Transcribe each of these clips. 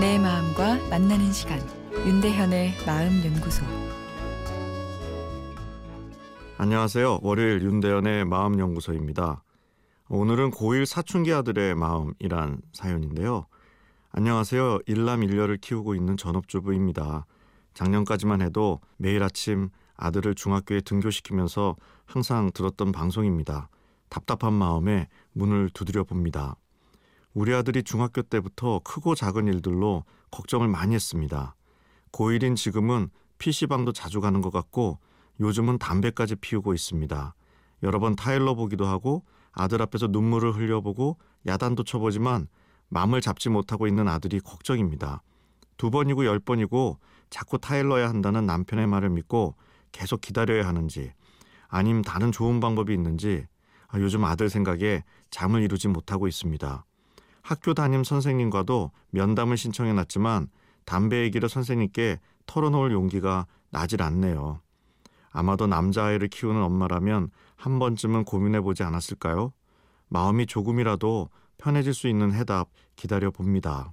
만나는 시간 윤대현의 마음 연구소 안녕하세요. 월요일 윤대현의 마음 연구소입니다. 오늘은 고1 사춘기 아들의 마음이란 사연인데요. 안녕하세요. 일남 일녀를 키우고 있는 전업주부입니다. 작년까지만 해도 매일 아침 아들을 중학교에 등교시키면서 항상 들었던 방송입니다. 답답한 마음에 문을 두드려 봅니다. 우리 아들이 중학교 때부터 크고 작은 일들로 걱정을 많이 했습니다. 고1인 지금은 PC방도 자주 가는 것 같고 요즘은 담배까지 피우고 있습니다. 여러 번 타일러 보기도 하고 아들 앞에서 눈물을 흘려보고 야단도 쳐보지만 마음을 잡지 못하고 있는 아들이 걱정입니다. 두 번이고 열 번이고 자꾸 타일러야 한다는 남편의 말을 믿고 계속 기다려야 하는지 아님 다른 좋은 방법이 있는지 아, 요즘 아들 생각에 잠을 이루지 못하고 있습니다. 학교 담임 선생님과도 면담을 신청해 놨지만 담배 얘기를 선생님께 털어놓을 용기가 나질 않네요. 아마도 남자아이를 키우는 엄마라면 한 번쯤은 고민해 보지 않았을까요? 마음이 조금이라도 편해질 수 있는 해답 기다려 봅니다.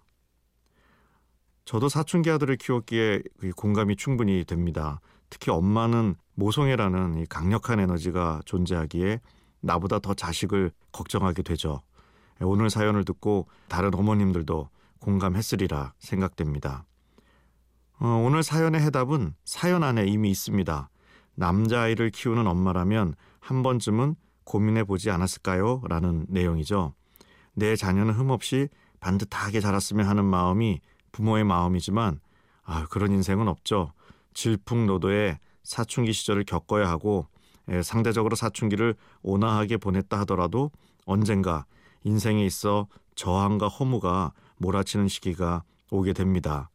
저도 사춘기 아들을 키웠기에 공감이 충분히 됩니다. 특히 엄마는 모성애라는 강력한 에너지가 존재하기에 나보다 더 자식을 걱정하게 되죠. 오늘 사연을 듣고 다른 어머님들도 공감했으리라 생각됩니다. 어, 오늘 사연의 해답은 사연 안에 이미 있습니다. 남자아이를 키우는 엄마라면 한 번쯤은 고민해 보지 않았을까요? 라는 내용이죠. 내 자녀는 흠없이 반듯하게 자랐으면 하는 마음이 부모의 마음이지만 아, 그런 인생은 없죠. 질풍노도의 사춘기 시절을 겪어야 하고 에, 상대적으로 사춘기를 온화하게 보냈다 하더라도 언젠가 인생에 있어 저항과 허무가 몰아치는 시기가 오게 됩니다.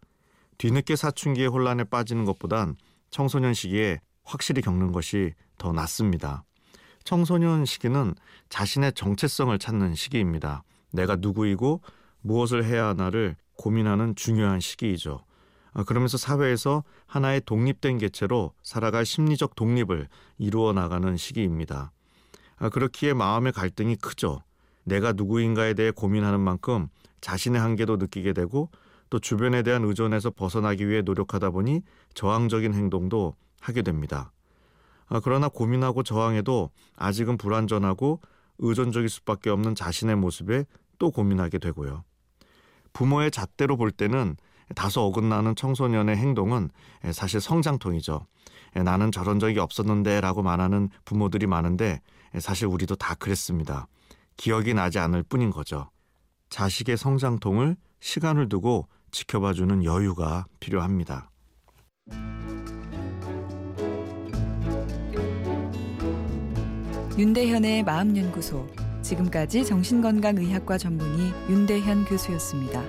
뒤늦게 사춘기의 혼란에 빠지는 것보단 청소년 시기에 확실히 겪는 것이 더 낫습니다. 청소년 시기는 자신의 정체성을 찾는 시기입니다. 내가 누구이고 무엇을 해야 하나를 고민하는 중요한 시기이죠. 아, 그러면서 사회에서 하나의 독립된 개체로 살아갈 심리적 독립을 이루어 나가는 시기입니다. 아, 그렇기에 마음의 갈등이 크죠. 내가 누구인가에 대해 고민하는 만큼 자신의 한계도 느끼게 되고 또 주변에 대한 의존에서 벗어나기 위해 노력하다 보니 저항적인 행동도 하게 됩니다. 아, 그러나 고민하고 저항해도 아직은 불완전하고 의존적일 수밖에 없는 자신의 모습에 또 고민하게 되고요. 부모의 잣대로 볼 때는 다소 어긋나는 청소년의 행동은 사실 성장통이죠. 나는 저런 적이 없었는데 라고 말하는 부모들이 많은데 사실 우리도 다 그랬습니다. 기억이 나지 않을 뿐인 거죠. 자식의 성장통을 시간을 두고 지켜봐주는 여유가 필요합니다. 윤대현의 마음연구소 지금까지 정신건강의학과 전문의 윤대현 교수였습니다.